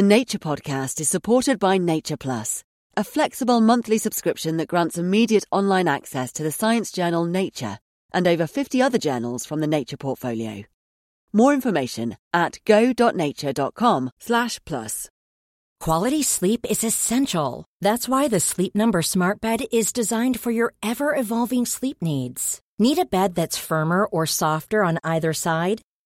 The Nature Podcast is supported by Nature Plus, a flexible monthly subscription that grants immediate online access to the science journal Nature and over 50 other journals from the Nature portfolio. More information at go.nature.com slash plus. Quality sleep is essential. That's why the Sleep Number Smart Bed is designed for your ever-evolving sleep needs. Need a bed that's firmer or softer on either side?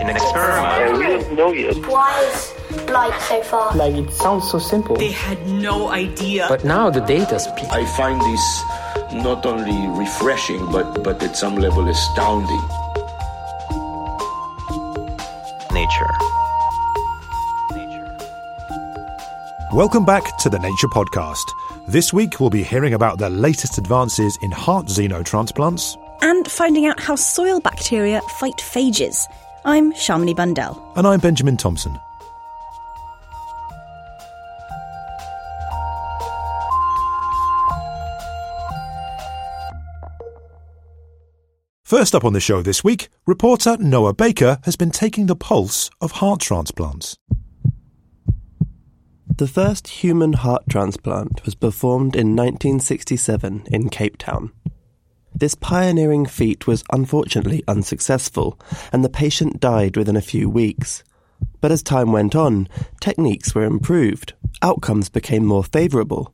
An experiment. Yeah, we don't know yet. Why is light so far? Like it sounds so simple. They had no idea. But now the data speak. I find this not only refreshing, but, but at some level astounding. Nature. Welcome back to the Nature Podcast. This week we'll be hearing about the latest advances in heart xenotransplants. and finding out how soil bacteria fight phages. I'm Shamini Bundell. And I'm Benjamin Thompson. First up on the show this week, reporter Noah Baker has been taking the pulse of heart transplants. The first human heart transplant was performed in 1967 in Cape Town. This pioneering feat was unfortunately unsuccessful, and the patient died within a few weeks. But as time went on, techniques were improved, outcomes became more favourable.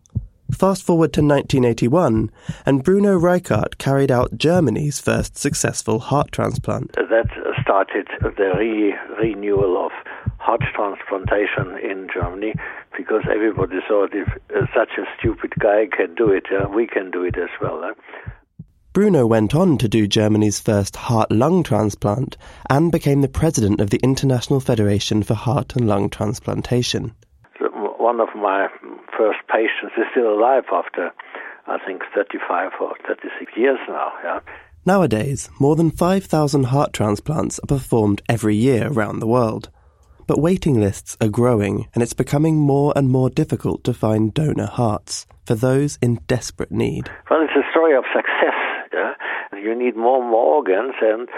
Fast forward to 1981, and Bruno Reichart carried out Germany's first successful heart transplant. That started the re- renewal of heart transplantation in Germany because everybody thought if uh, such a stupid guy can do it, uh, we can do it as well. eh? Bruno went on to do Germany's first heart lung transplant and became the president of the International Federation for Heart and Lung Transplantation. One of my first patients is still alive after, I think, 35 or 36 years now. Yeah. Nowadays, more than 5,000 heart transplants are performed every year around the world. But waiting lists are growing, and it's becoming more and more difficult to find donor hearts for those in desperate need. Well, it's a story of success. Yeah? You need more and more organs, and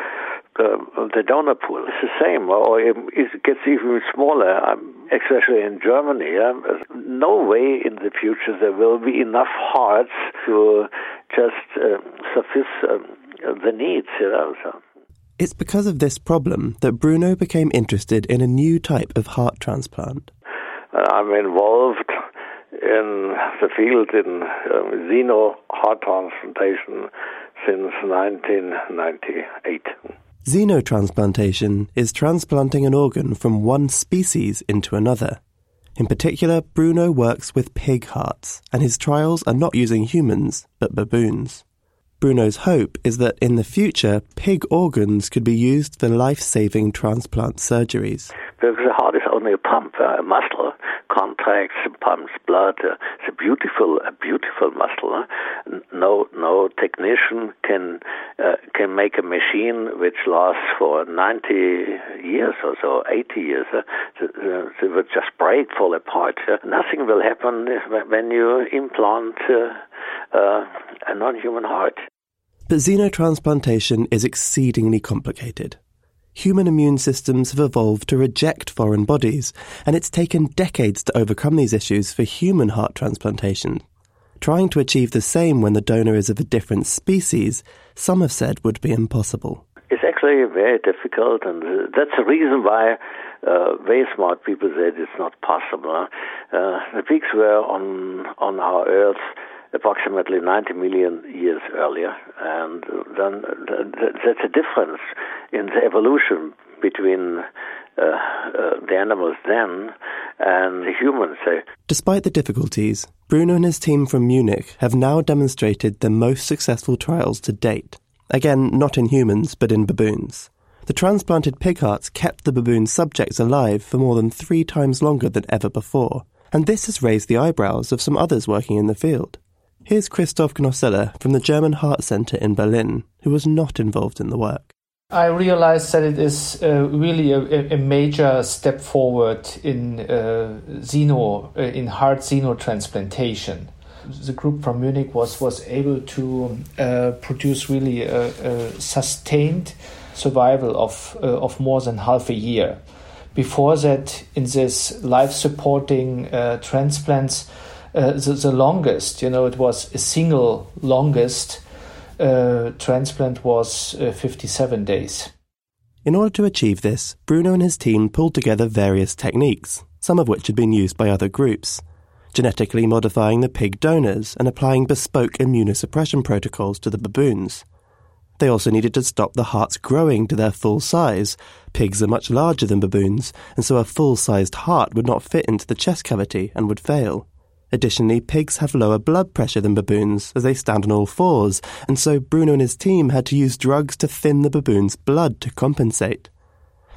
uh, the donor pool is the same, or it it gets even smaller, um, especially in Germany. Yeah? No way in the future there will be enough hearts to just uh, suffice um, the needs. You know, so. It's because of this problem that Bruno became interested in a new type of heart transplant. Uh, I'm involved in the field in um, xeno heart transplantation since 1998. Xenotransplantation is transplanting an organ from one species into another. In particular, Bruno works with pig hearts, and his trials are not using humans, but baboons. Bruno's hope is that in the future, pig organs could be used for life saving transplant surgeries. Because the heart is only a pump, uh, a muscle, contracts, pumps blood. Uh, it's a beautiful, a beautiful muscle. No, no technician can uh, can make a machine which lasts for 90 years or so, 80 years. Uh, uh, it would just break, fall apart. Uh, nothing will happen when you implant uh, uh, a non-human heart. But xenotransplantation is exceedingly complicated. Human immune systems have evolved to reject foreign bodies, and it's taken decades to overcome these issues for human heart transplantation. Trying to achieve the same when the donor is of a different species, some have said would be impossible. It's actually very difficult, and that's the reason why uh, very smart people said it's not possible. Uh, the pigs were on on our Earth approximately 90 million years earlier, and then th- th- that's a difference in the evolution between uh, uh, the animals then and the humans. Uh, Despite the difficulties, Bruno and his team from Munich have now demonstrated the most successful trials to date. Again, not in humans, but in baboons. The transplanted pig hearts kept the baboon subjects alive for more than three times longer than ever before, and this has raised the eyebrows of some others working in the field. Here's Christoph Knosalla from the German Heart Center in Berlin, who was not involved in the work. I realized that it is uh, really a, a, major step forward in uh, xeno, uh, in heart xenotransplantation. The group from Munich was was able to uh, produce really a, a, sustained survival of uh, of more than half a year. Before that, in this life supporting uh, the, the longest, you know, it was a single longest uh, transplant was uh, 57 days. In order to achieve this, Bruno and his team pulled together various techniques, some of which had been used by other groups, genetically modifying the pig donors and applying bespoke immunosuppression protocols to the baboons. They also needed to stop the hearts growing to their full size. Pigs are much larger than baboons, and so a full sized heart would not fit into the chest cavity and would fail. Additionally, pigs have lower blood pressure than baboons as they stand on all fours, and so Bruno and his team had to use drugs to thin the baboon's blood to compensate.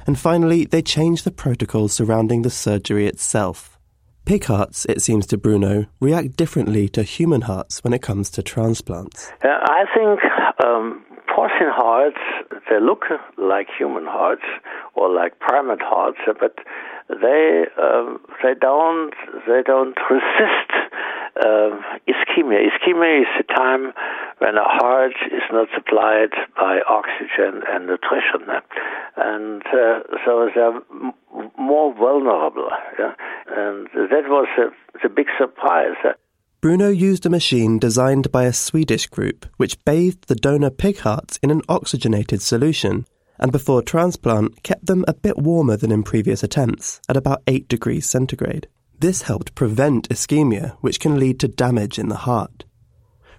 And finally, they changed the protocols surrounding the surgery itself. Pig hearts, it seems to Bruno, react differently to human hearts when it comes to transplants. Uh, I think um, porcine hearts, they look like human hearts or like primate hearts, but they um, they don't they don't resist uh, ischemia. Ischemia is the time when a heart is not supplied by oxygen and nutrition, and uh, so they're more vulnerable. Yeah? And that was the big surprise. Bruno used a machine designed by a Swedish group which bathed the donor pig hearts in an oxygenated solution and before transplant kept them a bit warmer than in previous attempts, at about 8 degrees centigrade. This helped prevent ischemia, which can lead to damage in the heart.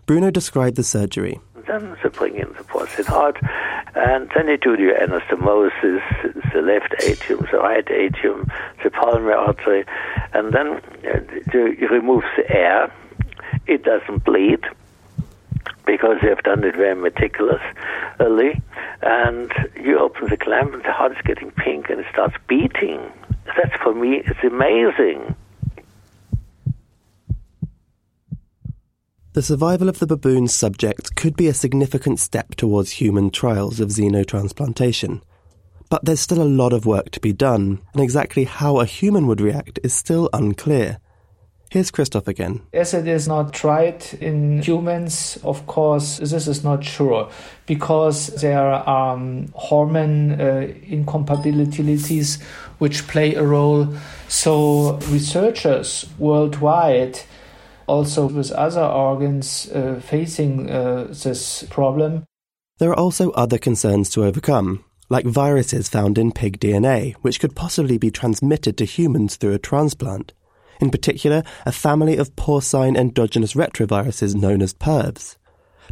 Bruno described the surgery. Then they bring in the porcine heart, and then they do the anastomosis, the left atrium, the right atrium, the pulmonary artery, and then uh, you remove the air. It doesn't bleed because they have done it very meticulously. And you open the clamp and the heart is getting pink and it starts beating. That's for me, it's amazing. The survival of the baboon's subject could be a significant step towards human trials of xenotransplantation. But there's still a lot of work to be done, and exactly how a human would react is still unclear. Here's Christoph again. As it is not tried in humans, of course, this is not sure because there are um, hormone uh, incompatibilities which play a role. So, researchers worldwide, also with other organs uh, facing uh, this problem. There are also other concerns to overcome, like viruses found in pig DNA, which could possibly be transmitted to humans through a transplant in particular a family of porcine endogenous retroviruses known as PERVs.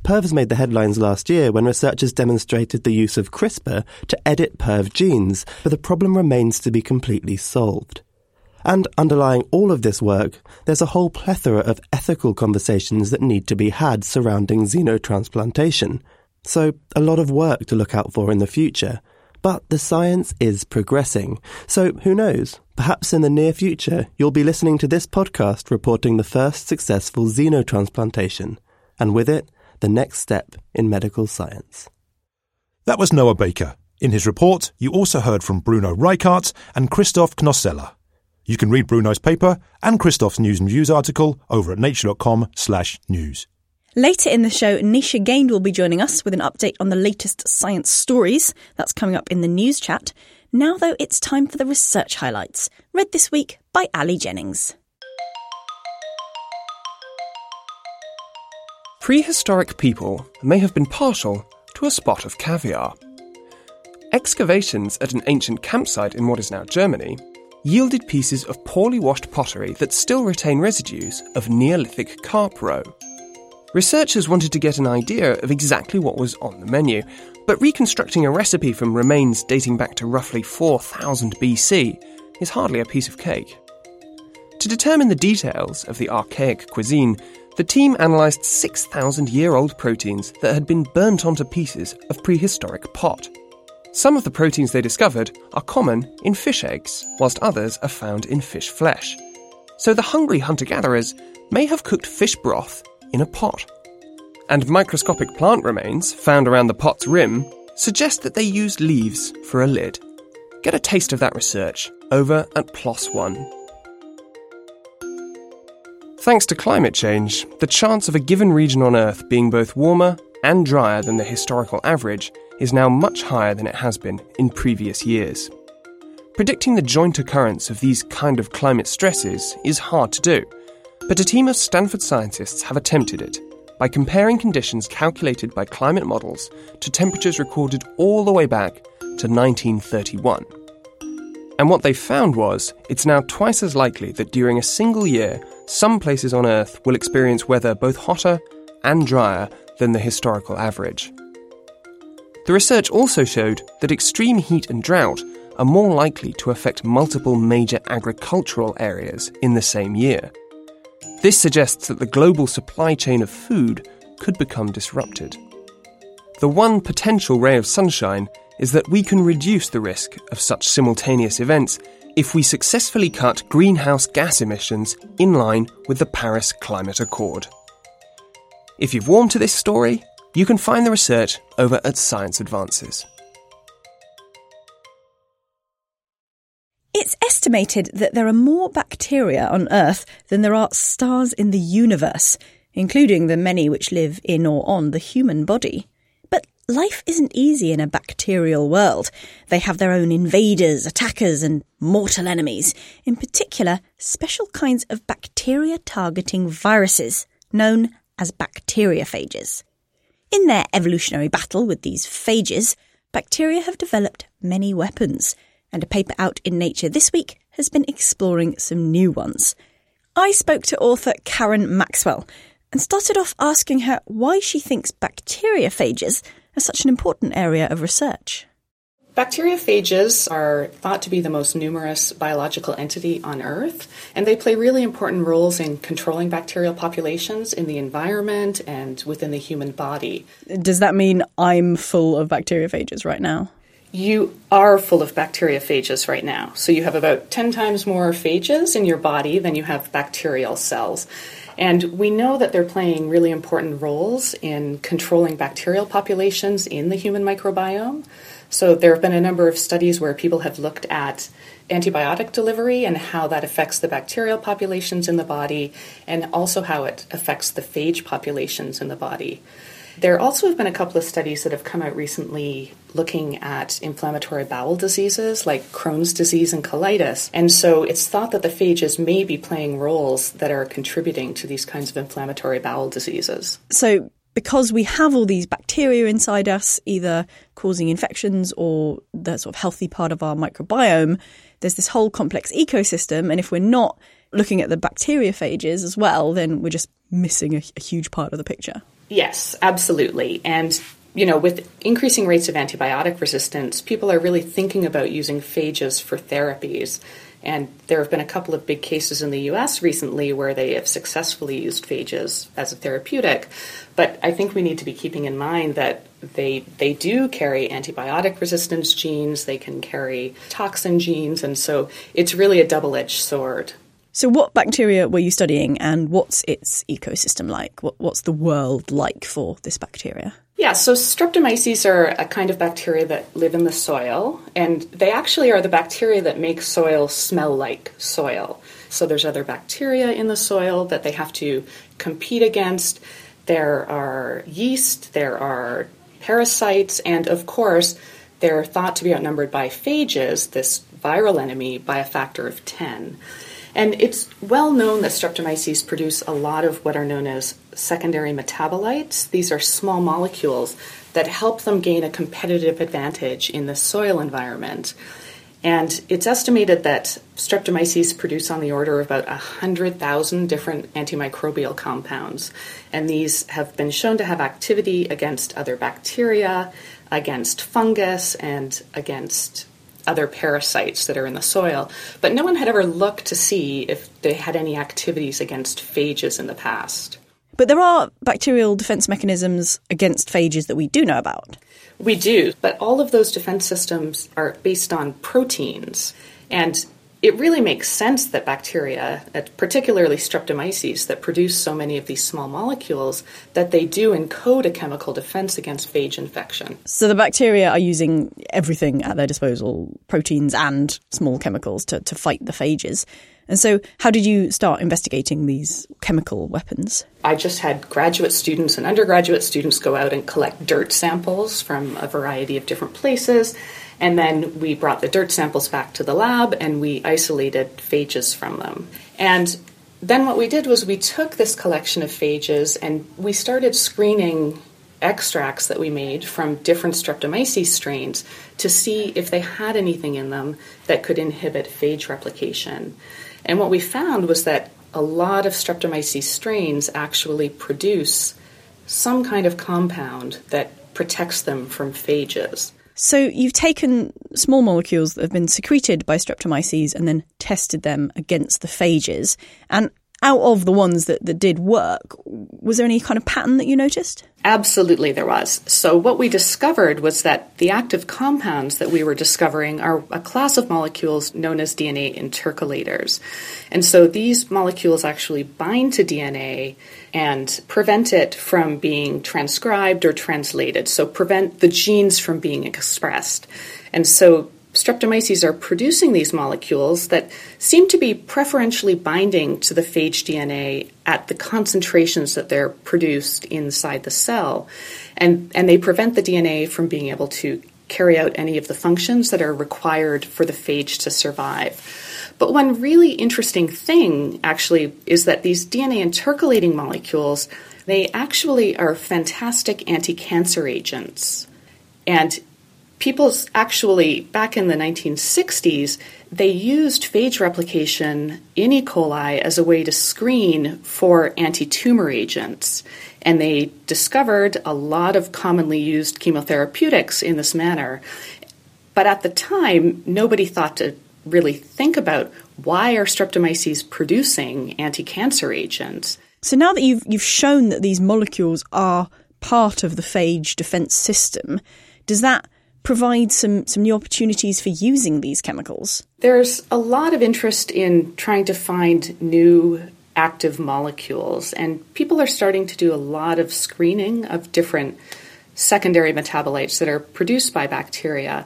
PERVs made the headlines last year when researchers demonstrated the use of CRISPR to edit PERV genes, but the problem remains to be completely solved. And underlying all of this work, there's a whole plethora of ethical conversations that need to be had surrounding xenotransplantation. So, a lot of work to look out for in the future. But the science is progressing, so who knows? Perhaps in the near future, you'll be listening to this podcast reporting the first successful xenotransplantation, and with it, the next step in medical science. That was Noah Baker. In his report, you also heard from Bruno Reichart and Christoph Knosalla. You can read Bruno's paper and Christoph's news and views article over at nature.com slash news. Later in the show, Nisha Gaind will be joining us with an update on the latest science stories. That's coming up in the news chat. Now, though, it's time for the research highlights, read this week by Ali Jennings. Prehistoric people may have been partial to a spot of caviar. Excavations at an ancient campsite in what is now Germany yielded pieces of poorly washed pottery that still retain residues of Neolithic carp roe. Researchers wanted to get an idea of exactly what was on the menu, but reconstructing a recipe from remains dating back to roughly 4000 BC is hardly a piece of cake. To determine the details of the archaic cuisine, the team analysed 6,000 year old proteins that had been burnt onto pieces of prehistoric pot. Some of the proteins they discovered are common in fish eggs, whilst others are found in fish flesh. So the hungry hunter gatherers may have cooked fish broth in a pot. And microscopic plant remains found around the pot's rim suggest that they used leaves for a lid. Get a taste of that research over at PLOS ONE. Thanks to climate change, the chance of a given region on Earth being both warmer and drier than the historical average is now much higher than it has been in previous years. Predicting the joint occurrence of these kind of climate stresses is hard to do, but a team of Stanford scientists have attempted it by comparing conditions calculated by climate models to temperatures recorded all the way back to 1931. And what they found was it's now twice as likely that during a single year, some places on Earth will experience weather both hotter and drier than the historical average. The research also showed that extreme heat and drought are more likely to affect multiple major agricultural areas in the same year. This suggests that the global supply chain of food could become disrupted. The one potential ray of sunshine is that we can reduce the risk of such simultaneous events if we successfully cut greenhouse gas emissions in line with the Paris Climate Accord. If you've warmed to this story, you can find the research over at Science Advances. It's estimated that there are more bacteria on Earth than there are stars in the universe, including the many which live in or on the human body. But life isn't easy in a bacterial world. They have their own invaders, attackers, and mortal enemies. In particular, special kinds of bacteria targeting viruses, known as bacteriophages. In their evolutionary battle with these phages, bacteria have developed many weapons and a paper out in Nature this week has been exploring some new ones. I spoke to author Karen Maxwell and started off asking her why she thinks bacteriophages are such an important area of research. Bacteriophages are thought to be the most numerous biological entity on Earth, and they play really important roles in controlling bacterial populations in the environment and within the human body. Does that mean I'm full of bacteriophages right now? You are full of bacteriophages right now. So you have about 10 times more phages in your body than you have bacterial cells. And we know that they're playing really important roles in controlling bacterial populations in the human microbiome. So there have been a number of studies where people have looked at antibiotic delivery and how that affects the bacterial populations in the body, and also how it affects the phage populations in the body. There also have been a couple of studies that have come out recently looking at inflammatory bowel diseases like Crohn's disease and colitis. And so it's thought that the phages may be playing roles that are contributing to these kinds of inflammatory bowel diseases. So because we have all these bacteria inside us, either causing infections or the sort of healthy part of our microbiome, there's this whole complex ecosystem. And if we're not looking at the bacteriophages as well, then we're just missing a, a huge part of the picture. Yes, absolutely. And you know, with increasing rates of antibiotic resistance, people are really thinking about using phages for therapies. And there have been a couple of big cases in the US recently where they have successfully used phages as a therapeutic. But I think we need to be keeping in mind that they they do carry antibiotic resistance genes, they can carry toxin genes, and so it's really a double-edged sword. So, what bacteria were you studying, and what's its ecosystem like? What, what's the world like for this bacteria? Yeah, so streptomyces are a kind of bacteria that live in the soil, and they actually are the bacteria that make soil smell like soil. So, there's other bacteria in the soil that they have to compete against. There are yeast, there are parasites, and of course, they're thought to be outnumbered by phages, this viral enemy, by a factor of 10. And it's well known that streptomyces produce a lot of what are known as secondary metabolites. These are small molecules that help them gain a competitive advantage in the soil environment. And it's estimated that streptomyces produce on the order of about 100,000 different antimicrobial compounds. And these have been shown to have activity against other bacteria, against fungus, and against other parasites that are in the soil, but no one had ever looked to see if they had any activities against phages in the past. But there are bacterial defense mechanisms against phages that we do know about. We do, but all of those defense systems are based on proteins. And it really makes sense that bacteria, uh, particularly streptomyces, that produce so many of these small molecules, that they do encode a chemical defense against phage infection. So the bacteria are using everything at their disposal, proteins and small chemicals, to, to fight the phages. And so, how did you start investigating these chemical weapons? I just had graduate students and undergraduate students go out and collect dirt samples from a variety of different places. And then we brought the dirt samples back to the lab and we isolated phages from them. And then what we did was we took this collection of phages and we started screening extracts that we made from different streptomyces strains to see if they had anything in them that could inhibit phage replication. And what we found was that a lot of Streptomyces strains actually produce some kind of compound that protects them from phages. So you've taken small molecules that have been secreted by Streptomyces and then tested them against the phages. And out of the ones that, that did work, was there any kind of pattern that you noticed? Absolutely, there was. So, what we discovered was that the active compounds that we were discovering are a class of molecules known as DNA intercalators. And so, these molecules actually bind to DNA and prevent it from being transcribed or translated, so, prevent the genes from being expressed. And so, Streptomyces are producing these molecules that seem to be preferentially binding to the phage DNA at the concentrations that they're produced inside the cell. And, and they prevent the DNA from being able to carry out any of the functions that are required for the phage to survive. But one really interesting thing actually is that these DNA intercalating molecules, they actually are fantastic anti-cancer agents. And people actually, back in the 1960s, they used phage replication in E. coli as a way to screen for anti tumor agents. And they discovered a lot of commonly used chemotherapeutics in this manner. But at the time, nobody thought to really think about why are streptomyces producing anti-cancer agents. So now that you've you've shown that these molecules are part of the phage defense system, does that provide some, some new opportunities for using these chemicals? There's a lot of interest in trying to find new active molecules, and people are starting to do a lot of screening of different secondary metabolites that are produced by bacteria.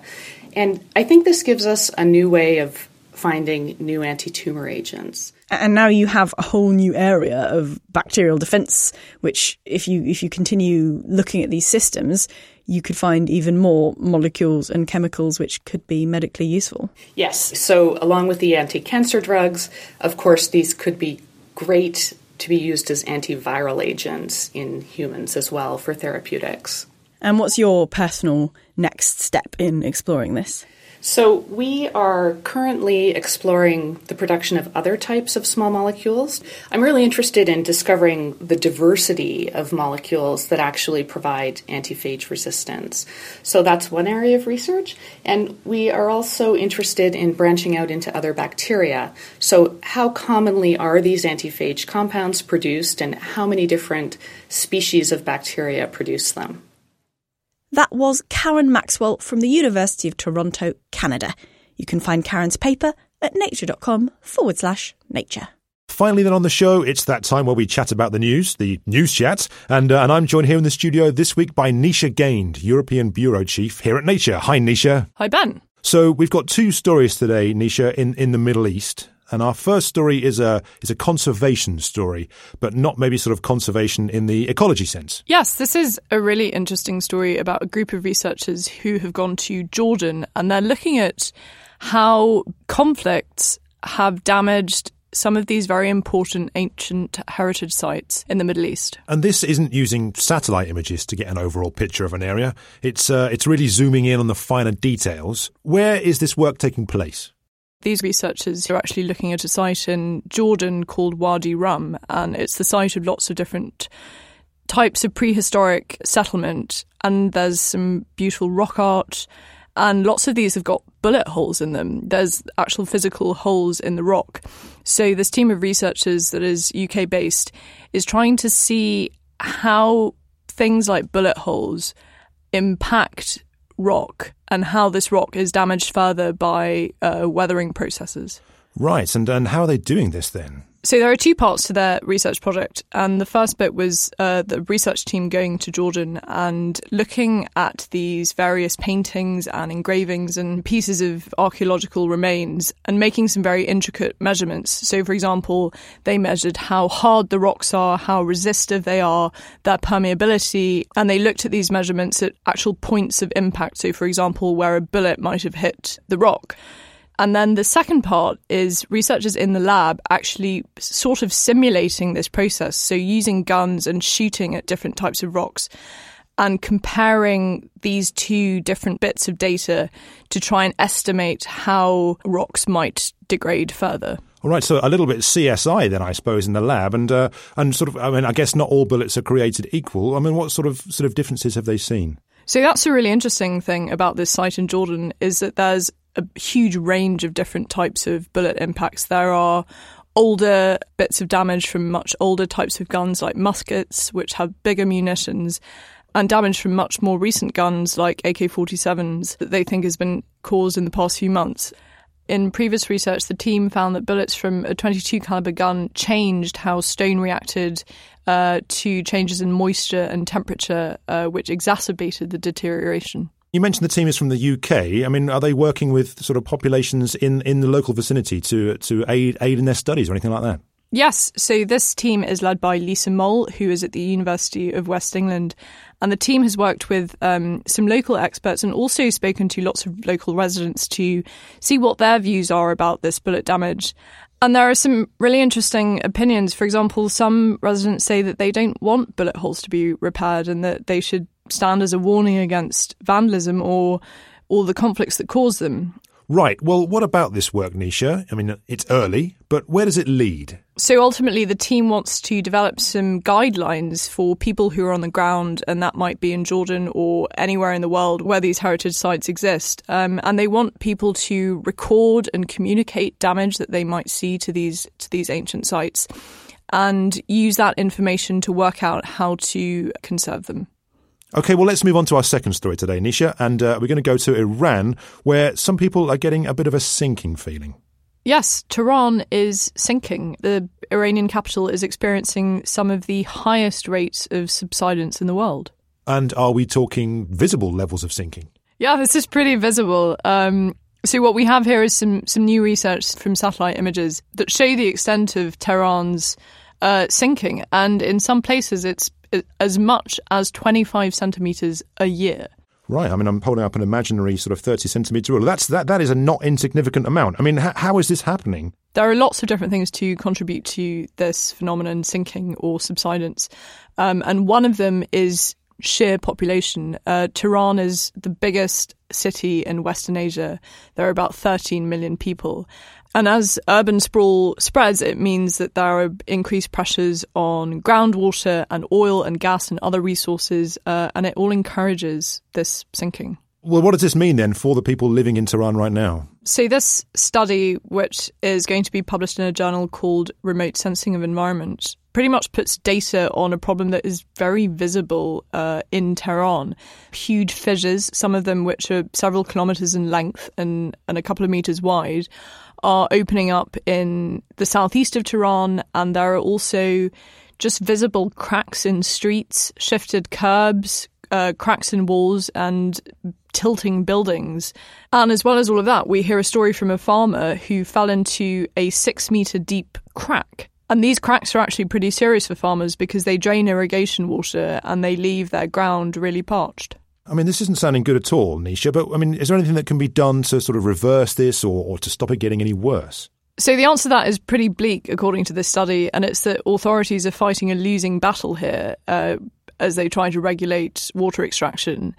And I think this gives us a new way of finding new anti tumor agents. And now you have a whole new area of bacterial defense, which, if you if you continue looking at these systems, you could find even more molecules and chemicals which could be medically useful. Yes. So, along with the anti cancer drugs, of course, these could be great to be used as antiviral agents in humans as well for therapeutics. And what's your personal next step in exploring this? So, we are currently exploring the production of other types of small molecules. I'm really interested in discovering the diversity of molecules that actually provide antiphage resistance. So, that's one area of research. And we are also interested in branching out into other bacteria. So, how commonly are these antiphage compounds produced, and how many different species of bacteria produce them? That was Karen Maxwell from the University of Toronto, Canada. You can find Karen's paper at nature.com forward slash nature. Finally, then on the show, it's that time where we chat about the news, the news chat, and uh, and I'm joined here in the studio this week by Nisha Gaind, European Bureau Chief here at Nature. Hi, Nisha. Hi, Ben. So we've got two stories today, Nisha, in, in the Middle East. And our first story is a is a conservation story, but not maybe sort of conservation in the ecology sense. Yes, this is a really interesting story about a group of researchers who have gone to Jordan and they're looking at how conflicts have damaged some of these very important ancient heritage sites in the Middle East. And this isn't using satellite images to get an overall picture of an area. It's uh, it's really zooming in on the finer details. Where is this work taking place? These researchers are actually looking at a site in Jordan called Wadi Rum, and it's the site of lots of different types of prehistoric settlement. And there's some beautiful rock art, and lots of these have got bullet holes in them. There's actual physical holes in the rock. So, this team of researchers that is UK based is trying to see how things like bullet holes impact rock and how this rock is damaged further by uh, weathering processes. Right, and, and how are they doing this then? So there are two parts to their research project, and the first bit was uh, the research team going to Jordan and looking at these various paintings and engravings and pieces of archaeological remains and making some very intricate measurements. So, for example, they measured how hard the rocks are, how resistive they are, their permeability, and they looked at these measurements at actual points of impact. So, for example, where a bullet might have hit the rock. And then the second part is researchers in the lab actually sort of simulating this process. So using guns and shooting at different types of rocks and comparing these two different bits of data to try and estimate how rocks might degrade further. All right, so a little bit CSI then, I suppose, in the lab, and uh, and sort of, I mean, I guess not all bullets are created equal. I mean, what sort of sort of differences have they seen? So that's a really interesting thing about this site in Jordan is that there's a huge range of different types of bullet impacts. There are older bits of damage from much older types of guns like muskets, which have bigger munitions, and damage from much more recent guns like AK 47s that they think has been caused in the past few months. In previous research, the team found that bullets from a 22 caliber gun changed how stone reacted uh, to changes in moisture and temperature, uh, which exacerbated the deterioration. You mentioned the team is from the UK. I mean, are they working with sort of populations in, in the local vicinity to to aid aid in their studies or anything like that? Yes. So this team is led by Lisa Mol, who is at the University of West England. And the team has worked with um, some local experts and also spoken to lots of local residents to see what their views are about this bullet damage. And there are some really interesting opinions. For example, some residents say that they don't want bullet holes to be repaired and that they should stand as a warning against vandalism or all the conflicts that cause them. Right. Well, what about this work, Nisha? I mean, it's early, but where does it lead? So ultimately, the team wants to develop some guidelines for people who are on the ground, and that might be in Jordan or anywhere in the world where these heritage sites exist. Um, and they want people to record and communicate damage that they might see to these to these ancient sites, and use that information to work out how to conserve them. Okay, well, let's move on to our second story today, Nisha, and uh, we're going to go to Iran, where some people are getting a bit of a sinking feeling. Yes, Tehran is sinking. The Iranian capital is experiencing some of the highest rates of subsidence in the world. And are we talking visible levels of sinking? Yeah, this is pretty visible. Um, so what we have here is some some new research from satellite images that show the extent of Tehran's uh, sinking, and in some places it's as much as 25 centimetres a year. Right. I mean, I'm holding up an imaginary sort of 30 centimetre rule. That's, that, that is a not insignificant amount. I mean, how is this happening? There are lots of different things to contribute to this phenomenon, sinking or subsidence. Um, and one of them is sheer population. Uh, Tehran is the biggest city in Western Asia. There are about 13 million people. And as urban sprawl spreads, it means that there are increased pressures on groundwater and oil and gas and other resources, uh, and it all encourages this sinking. Well, what does this mean then for the people living in Tehran right now? So, this study, which is going to be published in a journal called Remote Sensing of Environment, pretty much puts data on a problem that is very visible uh, in Tehran. Huge fissures, some of them which are several kilometres in length and, and a couple of metres wide, are opening up in the southeast of Tehran, and there are also just visible cracks in streets, shifted curbs, uh, cracks in walls, and tilting buildings. And as well as all of that, we hear a story from a farmer who fell into a six metre deep crack. And these cracks are actually pretty serious for farmers because they drain irrigation water and they leave their ground really parched. I mean, this isn't sounding good at all, Nisha, but I mean, is there anything that can be done to sort of reverse this or, or to stop it getting any worse? So the answer to that is pretty bleak, according to this study, and it's that authorities are fighting a losing battle here uh, as they try to regulate water extraction.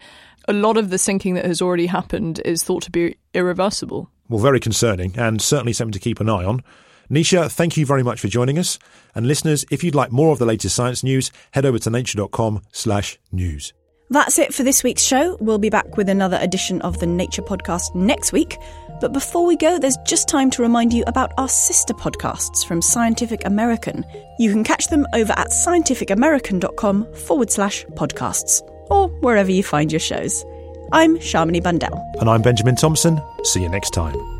A lot of the sinking that has already happened is thought to be irreversible. Well, very concerning, and certainly something to keep an eye on. Nisha, thank you very much for joining us. And listeners, if you'd like more of the latest science news, head over to nature.com slash news. That's it for this week's show. We'll be back with another edition of the Nature Podcast next week. But before we go, there's just time to remind you about our sister podcasts from Scientific American. You can catch them over at scientificamerican.com forward slash podcasts. or wherever you find your shows. I'm Shamini Bundell. And I'm Benjamin Thompson. See you next time.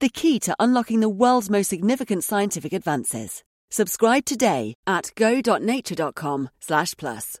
the key to unlocking the world's most significant scientific advances. Subscribe today at go.nature.com/plus.